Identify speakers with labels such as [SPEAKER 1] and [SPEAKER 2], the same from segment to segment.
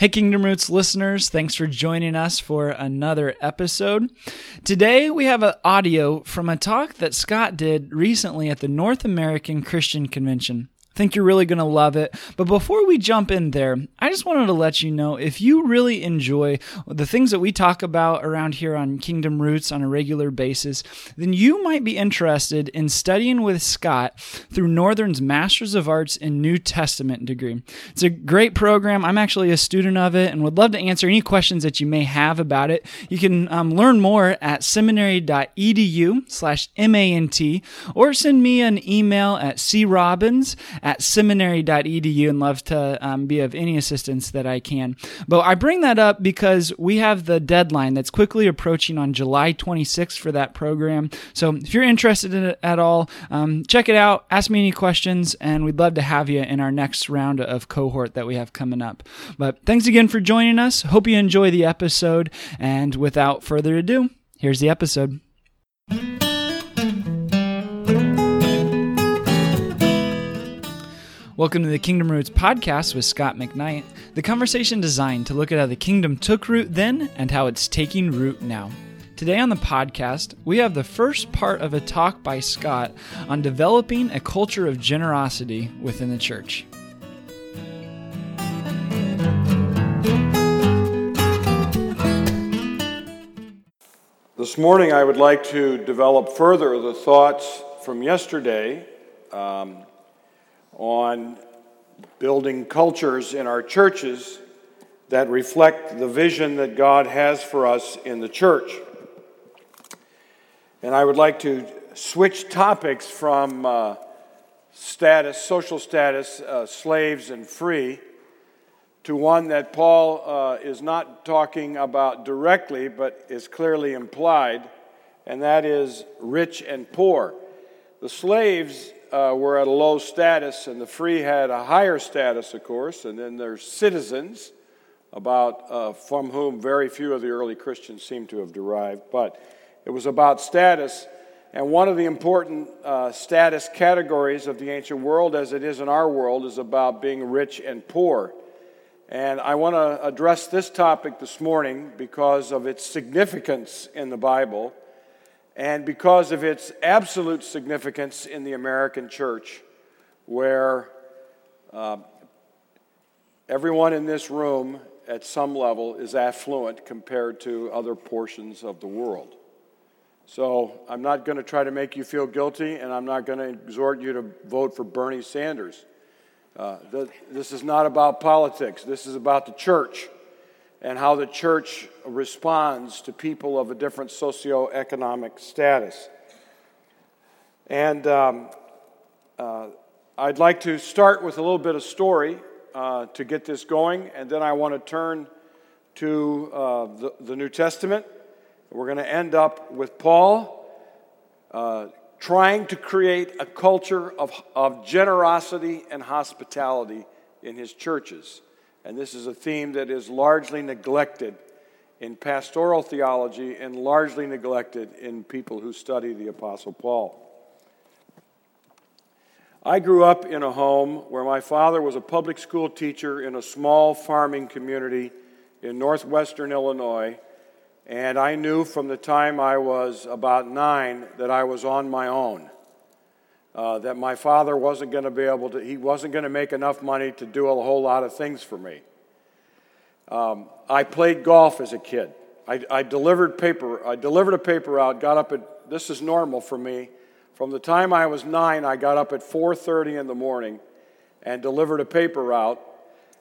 [SPEAKER 1] Hey, Kingdom Roots listeners, thanks for joining us for another episode. Today, we have an audio from a talk that Scot did recently at the North American Christian Convention think you're really going to love it. But before we jump in there, I just wanted to let you know if you really enjoy the things that we talk about around here on Kingdom Roots on a regular basis, then you might be interested in studying with Scot through Northern's Masters of Arts in New Testament degree. It's a great program. I'm actually a student of it and would love to answer any questions that you may have about it. You can um, learn more at seminary.edu slash MANT or send me an email at crobbins at seminary.edu and love to um, be of any assistance that I can. But I bring that up because we have the deadline that's quickly approaching on July 26th for that program. So if you're interested in it at all, um, check it out, ask me any questions, and we'd love to have you in our next round of cohort that we have coming up. But thanks again for joining us. Hope you enjoy the episode. And without further ado, here's the episode. Welcome to the Kingdom Roots podcast with Scot McKnight, the conversation designed to look at how the kingdom took root then and how it's taking root now. Today on the podcast, we have the first part of a talk by Scot on developing a culture of generosity within the church.
[SPEAKER 2] This morning, I would like to develop further the thoughts from yesterday. Um, on building cultures in our churches that reflect the vision that God has for us in the church. And I would like to switch topics from uh, status, social status, uh, slaves and free, to one that Paul uh, is not talking about directly, but is clearly implied, and that is rich and poor. The slaves uh, were at a low status, and the free had a higher status, of course, and then there's citizens, about uh, from whom very few of the early Christians seem to have derived. But it was about status, and one of the important uh, status categories of the ancient world, as it is in our world, is about being rich and poor. And I want to address this topic this morning because of its significance in the Bible and because of its absolute significance in the American church, where uh, everyone in this room at some level is affluent compared to other portions of the world. So I'm not going to try to make you feel guilty, and I'm not going to exhort you to vote for Bernie Sanders. Uh, the, this is not about politics, this is about the church and how the church responds to people of a different socioeconomic status. And um, uh, I'd like to start with a little bit of story uh, to get this going, and then I want to turn to uh, the, the, New Testament. We're going to end up with Paul uh, trying to create a culture of, of generosity and hospitality in his churches. And this is a theme that is largely neglected in pastoral theology and largely neglected in people who study the Apostle Paul. I grew up in a home where my father was a public school teacher in a small farming community in northwestern Illinois, and I knew from the time I was about nine that I was on my own. Uh, that my father wasn't going to be able to, he wasn't going to make enough money to do a whole lot of things for me. Um, I played golf as a kid. I, I, delivered paper. I delivered a paper out. Got up at. This is normal for me. From the time I was nine, I got up at 4:30 in the morning, and delivered a paper out.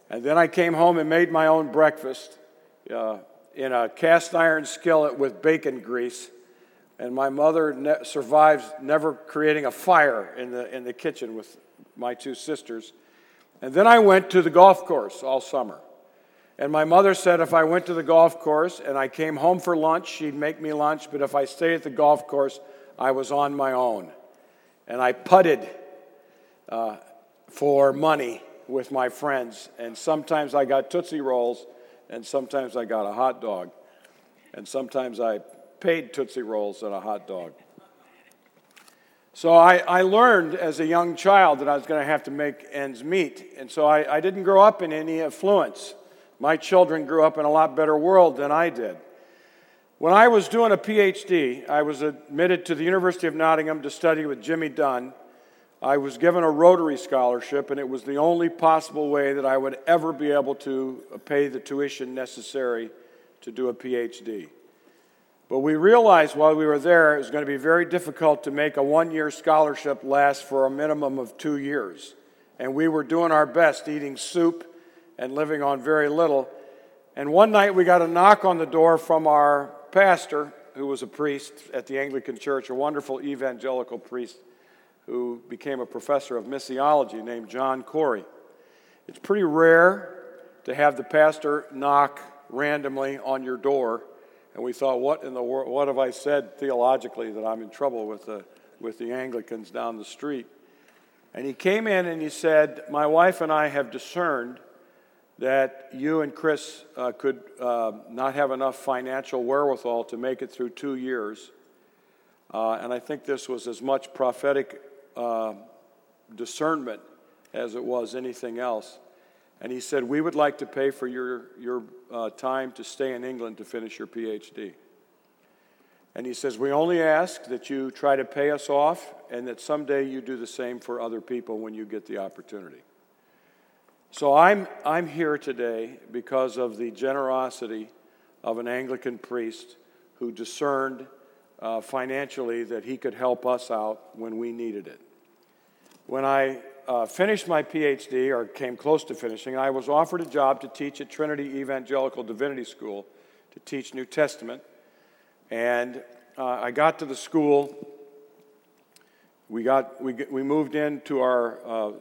[SPEAKER 2] And then I came home and made my own breakfast uh, in a cast iron skillet with bacon grease and my mother ne- survives never creating a fire in the, in the kitchen with my two sisters. And then I went to the golf course all summer. And my mother said if I went to the golf course and I came home for lunch, she'd make me lunch, but if I stayed at the golf course, I was on my own. And I putted uh, for money with my friends. And sometimes I got Tootsie Rolls, and sometimes I got a hot dog. And sometimes I paid Tootsie Rolls and a hot dog. So I, I learned as a young child that I was going to have to make ends meet. And so I, I didn't grow up in any affluence. my children grew up in a lot better world than I did. When I was doing a PhD, I was admitted to the University of Nottingham to study with Jimmy Dunn. I was given a Rotary scholarship, and it was the only possible way that I would ever be able to pay the tuition necessary to do a PhD. But we realized while we were there it was going to be very difficult to make a one year scholarship last for a minimum of two years. And we were doing our best, eating soup and living on very little. And one night we got a knock on the door from our pastor, who was a priest at the Anglican Church, a wonderful evangelical priest who became a professor of missiology named John Corrie. It's pretty rare to have the pastor knock randomly on your door and we thought, what in the world, what have I said theologically that I'm in trouble with the, with the Anglicans down the street? And he came in and he said, My wife and I have discerned that you and Chris uh, could uh, not have enough financial wherewithal to make it through two years. Uh, and I think this was as much prophetic uh, discernment as it was anything else. And he said, We would like to pay for your, your uh, time to stay in England to finish your PhD. And he says, We only ask that you try to pay us off and that someday you do the same for other people when you get the opportunity. So I'm, I'm here today because of the generosity of an Anglican priest who discerned uh, financially that he could help us out when we needed it. When I uh, finished my PhD, or came close to finishing, I was offered a job to teach at Trinity Evangelical Divinity School to teach New Testament. And uh, I got to the school. We, got, we, we moved into our uh,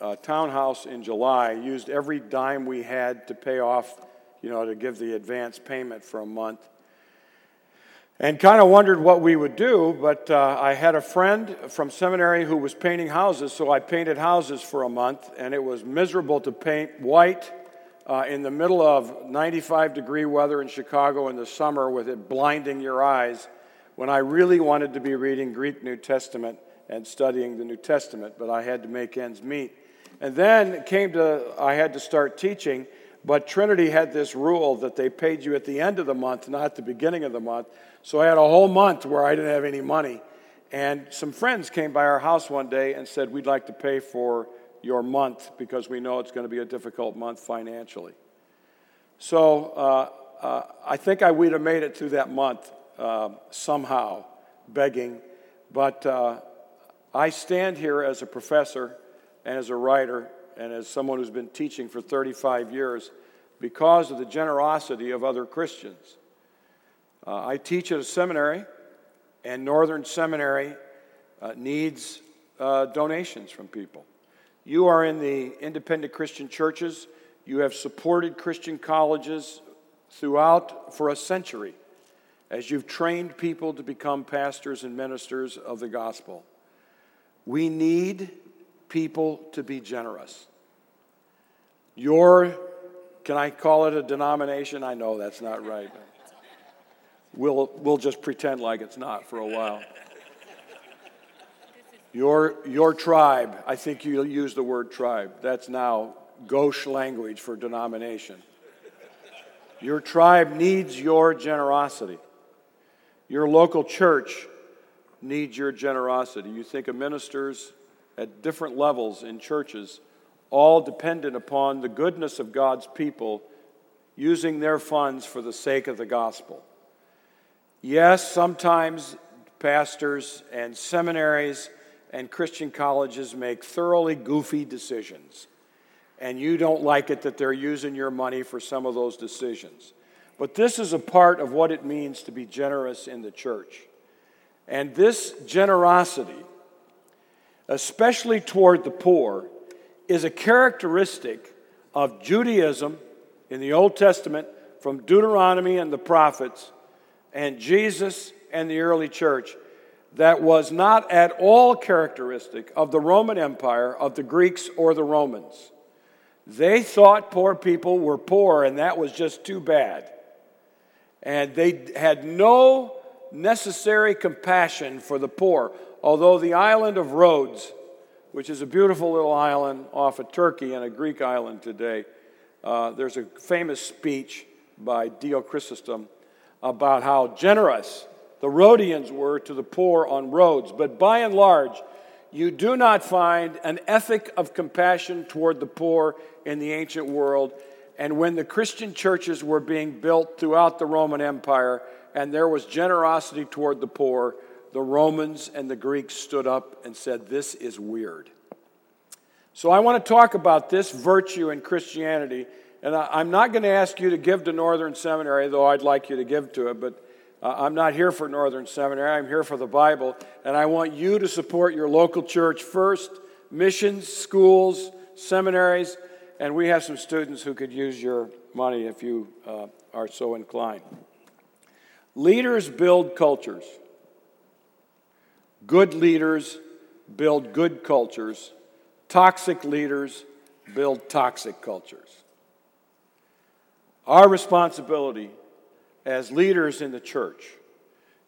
[SPEAKER 2] uh, townhouse in July, used every dime we had to pay off, you know, to give the advance payment for a month and kind of wondered what we would do. But uh, I had a friend from seminary who was painting houses, so I painted houses for a month, and it was miserable to paint white uh, in the middle of 95 degree weather in Chicago in the summer with it blinding your eyes when I really wanted to be reading Greek New Testament and studying the New Testament, but I had to make ends meet. And then came to, I had to start teaching. But Trinity had this rule that they paid you at the end of the month, not at the beginning of the month. So I had a whole month where I didn't have any money. And some friends came by our house one day and said, We'd like to pay for your month because we know it's going to be a difficult month financially. So uh, uh, I think I would have made it through that month uh, somehow, begging. But uh, I stand here as a professor and as a writer and as someone who's been teaching for 35 years because of the generosity of other Christians. Uh, I teach at a seminary, and Northern Seminary uh, needs uh, donations from people. You are in the independent Christian churches, you have supported Christian colleges throughout for a century as you've trained people to become pastors and ministers of the gospel. We need people to be generous. Your, can I call it a denomination? I know that's not right. We'll, we'll just pretend like it's not for a while. Your, your tribe, I think you use the word tribe. That's now gauche language for denomination. Your tribe needs your generosity. Your local church needs your generosity. You think of ministers at different levels in churches, all dependent upon the goodness of God's people using their funds for the sake of the gospel. Yes, sometimes pastors and seminaries and Christian colleges make thoroughly goofy decisions, and you don't like it that they're using your money for some of those decisions. But this is a part of what it means to be generous in the church. And this generosity especially toward the poor, is a characteristic of Judaism in the Old Testament from Deuteronomy and the prophets and Jesus and the early church that was not at all characteristic of the Roman Empire, of the Greeks or the Romans. They thought poor people were poor, and that was just too bad. And they had no necessary compassion for the poor although the island of Rhodes, which is a beautiful little island off of Turkey and a Greek island today, Uh, there's a famous speech by Dio Chrysostom about how generous the Rhodians were to the poor on Rhodes, But by and large, you do not find an ethic of compassion toward the poor in the ancient world. And when the Christian churches were being built throughout the Roman Empire and there was generosity toward the poor, the Romans and the Greeks stood up and said, This is weird. So I want to talk about this virtue in Christianity. And I'm not going to ask you to give to Northern Seminary, though I'd like you to give to it, but uh, I'm not here for Northern Seminary. I'm here for the Bible. And I want you to support your local church first, missions, schools, seminaries, and we have some students who could use your money if you uh, are so inclined. Leaders build cultures. Good leaders build good cultures. Toxic leaders build toxic cultures. Our responsibility as leaders in the church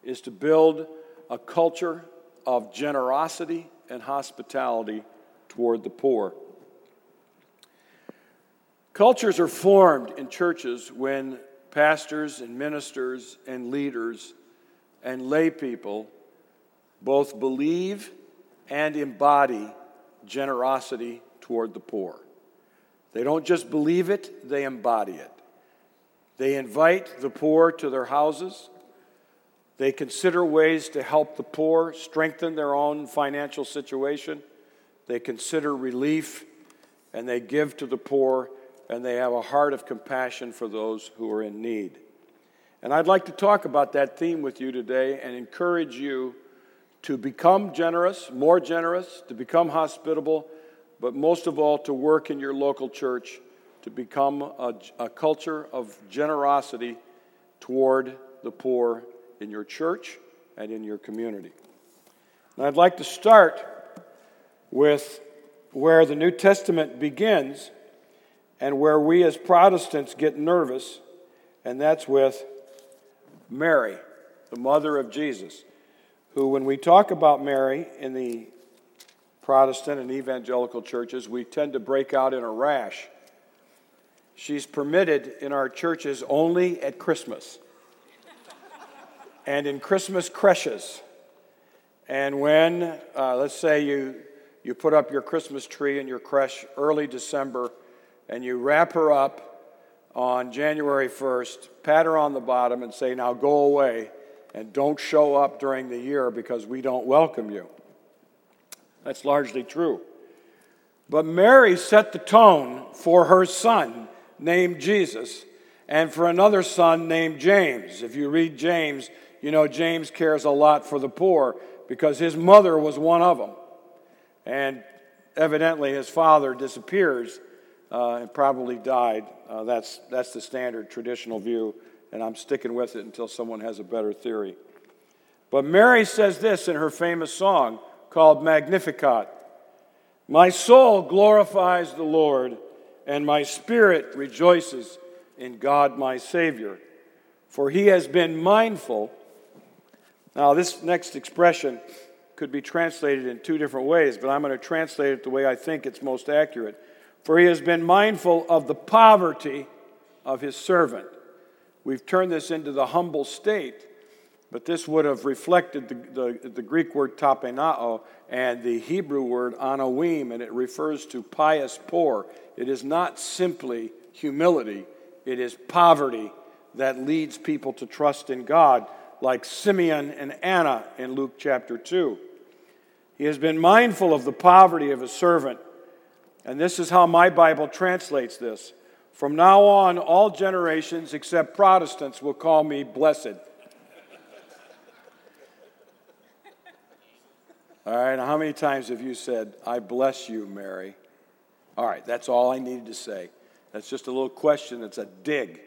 [SPEAKER 2] is to build a culture of generosity and hospitality toward the poor. Cultures are formed in churches when pastors and ministers and leaders and lay people both believe and embody generosity toward the poor. They don't just believe it, they embody it. They invite the poor to their houses. They consider ways to help the poor strengthen their own financial situation. They consider relief and they give to the poor and they have a heart of compassion for those who are in need. And I'd like to talk about that theme with you today and encourage you to become generous, more generous, to become hospitable, but most of all, to work in your local church to become a, a culture of generosity toward the poor in your church and in your community. And I'd like to start with where the New Testament begins and where we as Protestants get nervous, and that's with Mary, the mother of Jesus, who, when we talk about Mary in the Protestant and evangelical churches, we tend to break out in a rash She's permitted in our churches only at Christmas and in Christmas creches. And when, uh, let's say, you, you put up your Christmas tree in your creche early December and you wrap her up on January 1st, pat her on the bottom, and say, Now go away and don't show up during the year because we don't welcome you. That's largely true. But Mary set the tone for her son named Jesus and for another son named James. If you read James, you know James cares a lot for the poor because his mother was one of them. And evidently his father disappears uh, and probably died. Uh, that's, that's the standard traditional view, and I'm sticking with it until someone has a better theory. But Mary says this in her famous song called Magnificat My soul glorifies the Lord and my spirit rejoices in God my Savior, for he has been mindful. Now, this next expression could be translated in two different ways, but I'm going to translate it the way I think it's most accurate. For he has been mindful of the poverty of his servant. We've turned this into the humble state but this would have reflected the, the, the, Greek word tapenao and the Hebrew word anawim, and it refers to pious poor. It is not simply humility, it is poverty that leads people to trust in God, like Simeon and Anna in Luke chapter 2. He has been mindful of the poverty of his servant, and this is how my Bible translates this. From now on, all generations except Protestants will call me blessed. All right, how many times have you said, I bless you, Mary? All right, that's all I needed to say. That's just a little question, it's a dig.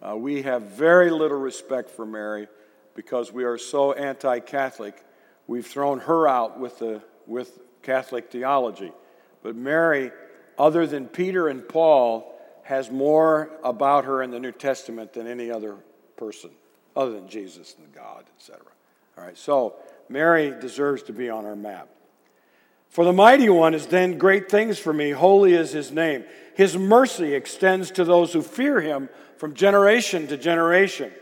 [SPEAKER 2] Uh, we have very little respect for Mary because we are so anti Catholic. We've thrown her out with, the, with Catholic theology. But Mary, other than Peter and Paul, has more about her in the New Testament than any other person, other than Jesus and God, etc. All right, so Mary deserves to be on our map. For the mighty one has done great things for me. Holy is his name. His mercy extends to those who fear him from generation to generation.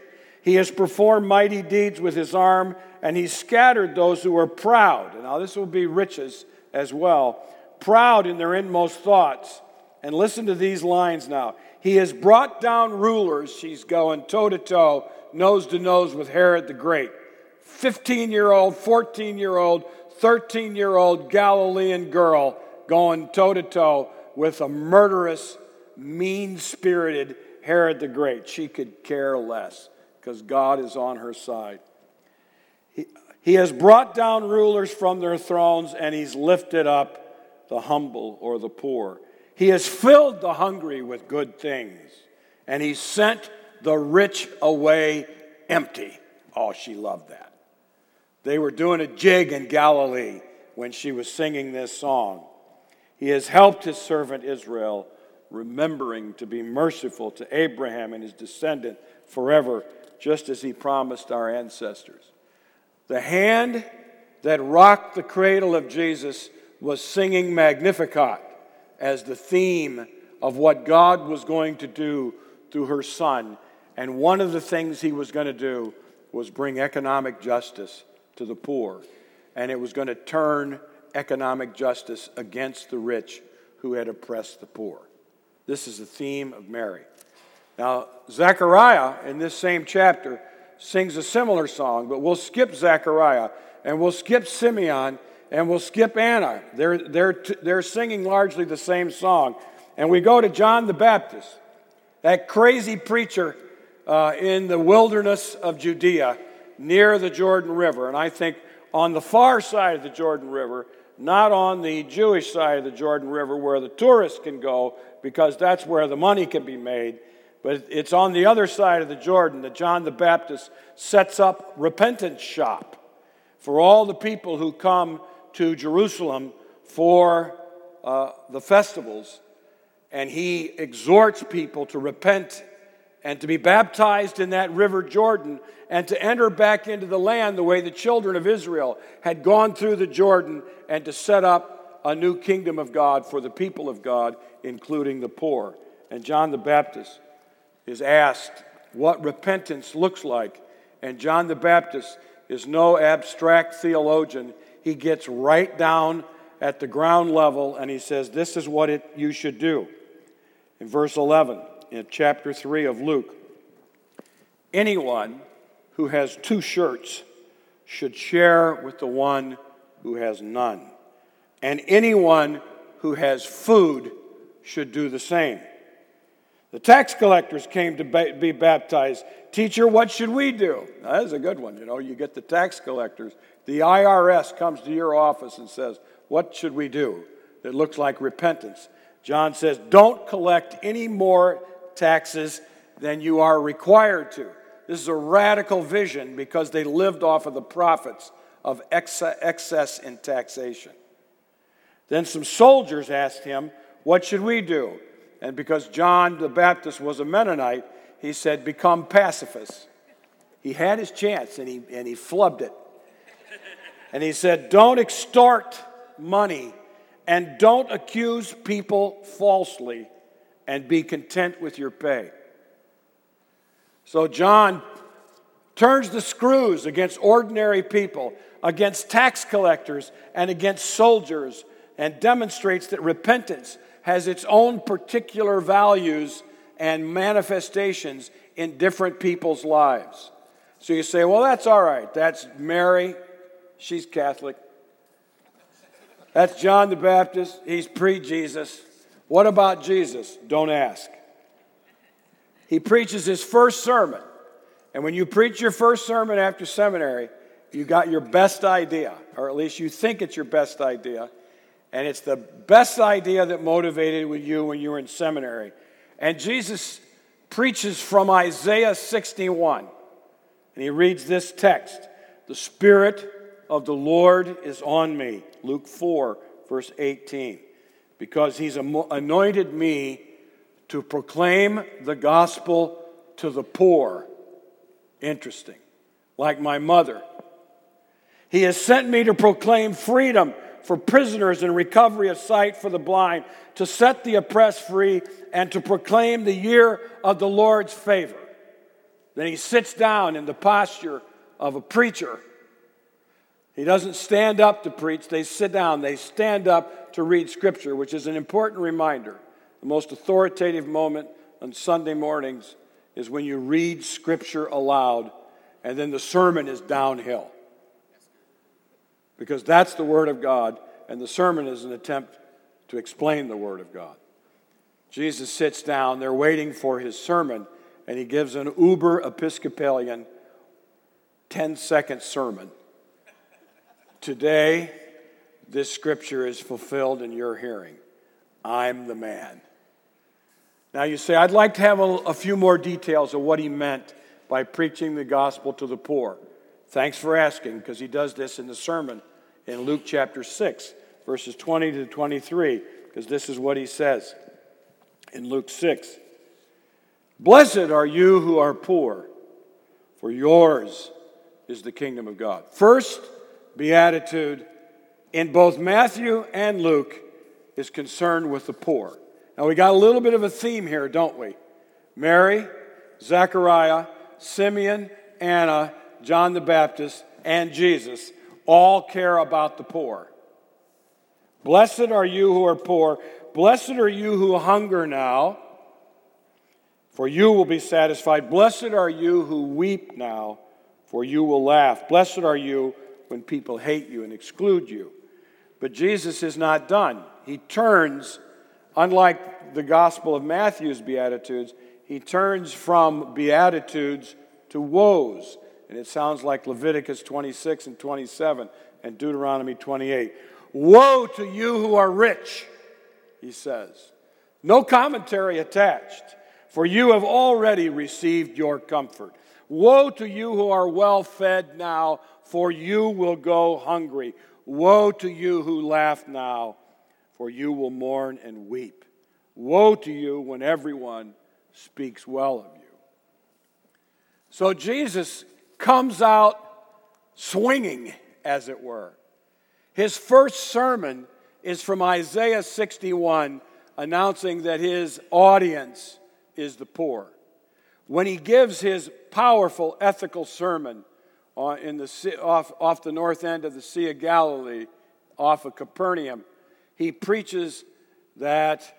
[SPEAKER 2] He has performed mighty deeds with his arm, and he scattered those who are proud. Now, this will be riches as well. Proud in their inmost thoughts. And listen to these lines now. He has brought down rulers. She's going toe to toe, nose to nose with Herod the Great. 15 year old, 14 year old, 13 year old Galilean girl going toe to toe with a murderous, mean spirited Herod the Great. She could care less because God is on her side. He, he has brought down rulers from their thrones and he's lifted up the humble or the poor. He has filled the hungry with good things and he sent the rich away empty. Oh, she loved that. They were doing a jig in Galilee when she was singing this song. He has helped his servant Israel, remembering to be merciful to Abraham and his descendant forever, just as he promised our ancestors. The hand that rocked the cradle of Jesus was singing Magnificat as the theme of what God was going to do through her son. And one of the things he was going to do was bring economic justice to the poor. And it was going to turn economic justice against the rich who had oppressed the poor. This is the theme of Mary. Now, Zechariah in this same chapter sings a similar song, but we'll skip Zechariah and we'll skip Simeon and we'll skip Anna. They're, they're, they're singing largely the same song. And we go to John the Baptist, that crazy preacher uh, in the wilderness of Judea near the Jordan River. And I think on the far side of the Jordan River, not on the Jewish side of the Jordan River where the tourists can go because that's where the money can be made. But it's on the other side of the Jordan that John the Baptist sets up repentance shop for all the people who come to Jerusalem for uh, the festivals. And he exhorts people to repent and to be baptized in that river Jordan and to enter back into the land the way the children of Israel had gone through the Jordan and to set up a new kingdom of God for the people of God, including the poor. And John the Baptist is asked what repentance looks like. And John the Baptist is no abstract theologian. He gets right down at the ground level and he says, This is what it, you should do. In verse 11, in chapter 3 of Luke, anyone who has two shirts should share with the one who has none. And anyone who has food should do the same. The tax collectors came to be baptized. Teacher, what should we do? Now, that is a good one. You know, you get the tax collectors. The IRS comes to your office and says, What should we do? That looks like repentance. John says, Don't collect any more taxes than you are required to. This is a radical vision because they lived off of the profits of excess in taxation. Then some soldiers asked him, What should we do? And because John the Baptist was a Mennonite, he said, Become pacifists. He had his chance and he, and he flubbed it. And he said, Don't extort money and don't accuse people falsely and be content with your pay. So John turns the screws against ordinary people, against tax collectors, and against soldiers, and demonstrates that repentance has its own particular values and manifestations in different people's lives. So you say, well, that's all right. That's Mary, she's Catholic. That's John the Baptist, he's pre Jesus. What about Jesus? Don't ask. He preaches his first sermon. And when you preach your first sermon after seminary, you got your best idea, or at least you think it's your best idea. And it's the best idea that motivated you when you were in seminary. And Jesus preaches from Isaiah 61. And he reads this text The Spirit of the Lord is on me. Luke 4, verse 18 because he's anointed me to proclaim the gospel to the poor. Interesting. Like my mother. He has sent me to proclaim freedom for prisoners and recovery of sight for the blind, to set the oppressed free, and to proclaim the year of the Lord's favor. Then he sits down in the posture of a preacher. He doesn't stand up to preach, they sit down. They stand up to read Scripture, which is an important reminder. The most authoritative moment on Sunday mornings is when you read Scripture aloud, and then the sermon is downhill. Because that's the Word of God, and the sermon is an attempt to explain the Word of God. Jesus sits down, they're waiting for his sermon, and he gives an uber Episcopalian 10 second sermon. Today, this scripture is fulfilled in your hearing. I'm the man. Now, you say, I'd like to have a, a, few more details of what he meant by preaching the gospel to the poor. Thanks for asking, because he does this in the sermon in Luke chapter 6, verses 20 to 23, because this is what he says in Luke 6. Blessed are you who are poor, for yours is the kingdom of God. First, beatitude in both Matthew and Luke is concerned with the poor. Now, we got a little bit of a theme here, don't we? Mary, Zechariah, Simeon, Anna, John the Baptist, and Jesus all care about the poor. Blessed are you who are poor. Blessed are you who hunger now, for you will be satisfied. Blessed are you who weep now, for you will laugh. Blessed are you when people hate you and exclude you. But Jesus is not done. He turns, unlike the Gospel of Matthew's Beatitudes, he turns from Beatitudes to woes. And it sounds like Leviticus 26 and 27 and Deuteronomy 28. Woe to you who are rich, he says. No commentary attached, for you have already received your comfort. Woe to you who are well fed now, for you will go hungry. Woe to you who laugh now, for you will mourn and weep. Woe to you when everyone speaks well of you. So Jesus comes out swinging, as it were. His first sermon is from Isaiah 61, announcing that his audience is the poor. When he gives his powerful ethical sermon in the, off, off the north end of the Sea of Galilee, off of Capernaum, he preaches that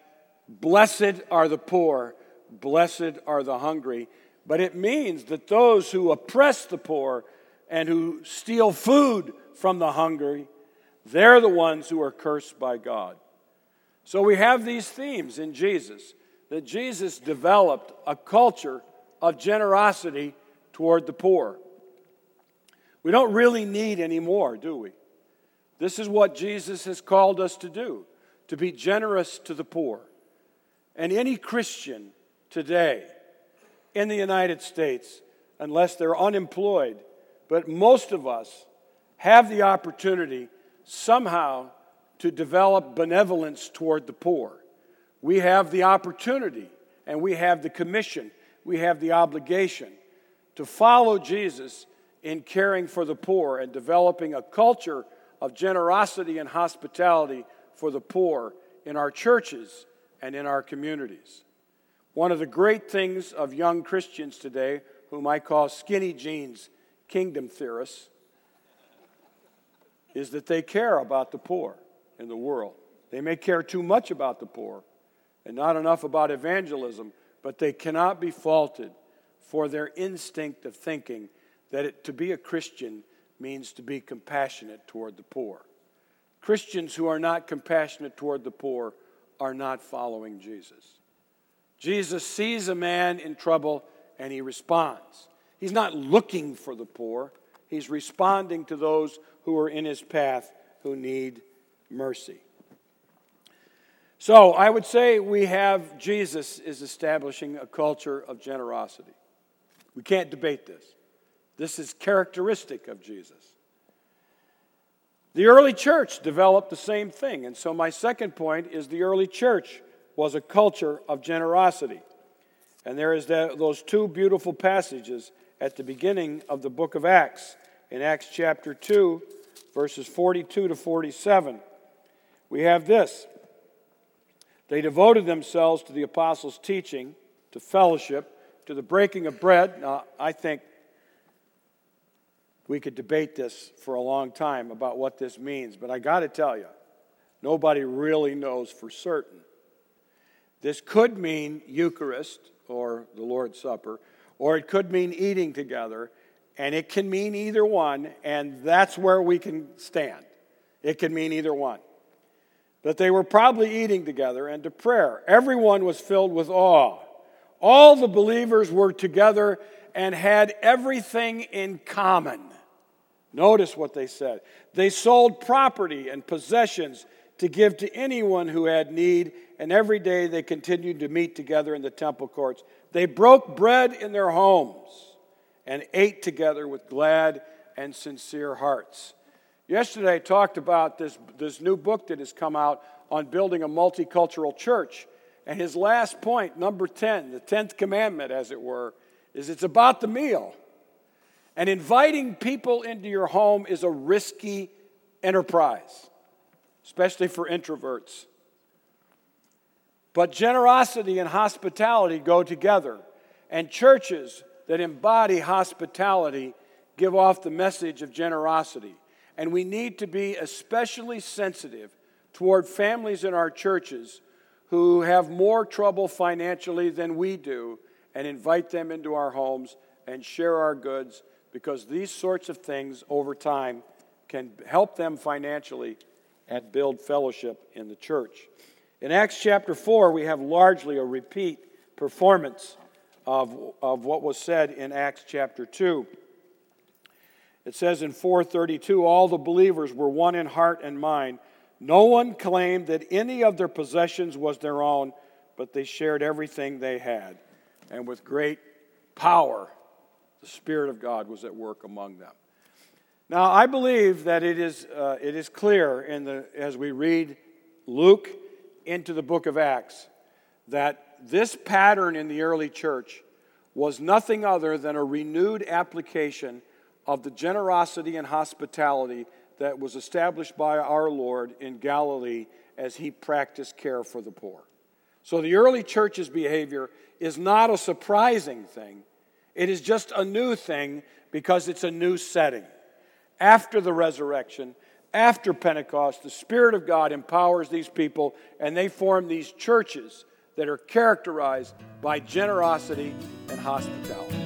[SPEAKER 2] blessed are the poor, blessed are the hungry. But it means that those who oppress the poor and who steal food from the hungry, they're the ones who are cursed by God. So we have these themes in Jesus that Jesus developed a culture of generosity toward the poor. We don't really need any more, do we? This is what Jesus has called us to do to be generous to the poor. And any Christian today in the United States, unless they're unemployed, but most of us have the opportunity somehow to develop benevolence toward the poor. We have the opportunity and we have the commission, we have the obligation to follow Jesus in caring for the poor and developing a culture of generosity and hospitality for the poor in our churches and in our communities. One of the great things of young Christians today, whom I call skinny jeans kingdom theorists, is that they care about the poor in the world. They may care too much about the poor and not enough about evangelism, but they cannot be faulted for their instinct of thinking that it, to be a Christian means to be compassionate toward the poor. Christians who are not compassionate toward the poor are not following Jesus. Jesus sees a man in trouble and he responds. He's not looking for the poor, he's responding to those who are in his path who need mercy. So I would say we have Jesus is establishing a culture of generosity. We can't debate this. This is characteristic of Jesus. The early church developed the same thing. And so, my second point is the early church was a culture of generosity. And there is that, those two beautiful passages at the beginning of the book of Acts, in Acts chapter 2, verses 42 to 47. we have this they devoted themselves to the apostles' teaching, to fellowship, to the breaking of bread. Now, I think we could debate this for a long time about what this means, but I got to tell you, nobody really knows for certain. This could mean Eucharist or the Lord's Supper, or it could mean eating together, and it can mean either one, and that's where we can stand. It can mean either one. But they were probably eating together and to prayer. Everyone was filled with awe. All the believers were together and had everything in common. Notice what they said. They sold property and possessions to give to anyone who had need, and every day they continued to meet together in the temple courts. They broke bread in their homes and ate together with glad and sincere hearts. Yesterday, I talked about this, this new book that has come out on building a multicultural church. And his last point, number 10, the 10th commandment, as it were, is it's about the meal. And inviting people into your home is a risky enterprise, especially for introverts. But generosity and hospitality go together, and churches that embody hospitality give off the message of generosity. And we need to be especially sensitive toward families in our churches who have more trouble financially than we do and invite them into our homes and share our goods because these sorts of things over time can help them financially and build fellowship in the church. In Acts chapter 4, we have largely a repeat performance of, of what was said in Acts chapter 2. It says in 432 all the believers were one in heart and mind. No one claimed that any of their possessions was their own, but they shared everything they had. And with great power, the Spirit of God was at work among them. Now, I believe that it is, uh, it is clear in the, as we read Luke into the book of Acts that this pattern in the early church was nothing other than a renewed application of the generosity and hospitality that was established by our Lord in Galilee as he practiced care for the poor. So the early church's behavior is not a surprising thing, it is just a new thing because it's a new setting. After the resurrection, after Pentecost, the Spirit of God empowers these people and they form these churches that are characterized by generosity and hospitality.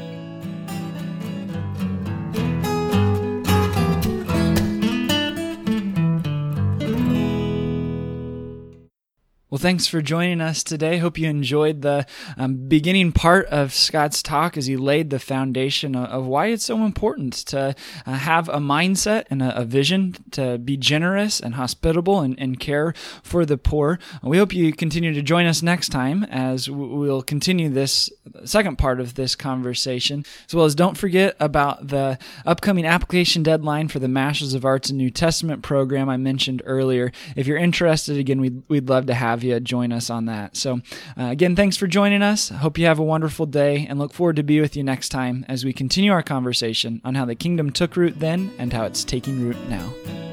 [SPEAKER 1] Thanks for joining us today. Hope you enjoyed the um, beginning part of Scot's talk as he laid the foundation of, of why it's so important to uh, have a mindset and a, a, vision to be generous and hospitable and, and, care for the poor. We hope you continue to join us next time as we'll continue this second part of this conversation, as well as don't forget about the upcoming application deadline for the Masters of Arts and New Testament program I mentioned earlier. If you're interested, again, we'd, we'd love to have join us on that. So, uh, again, thanks for joining us. Hope you have a wonderful day and look forward to be with you next time as we continue our conversation on how the kingdom took root then and how it's taking root now.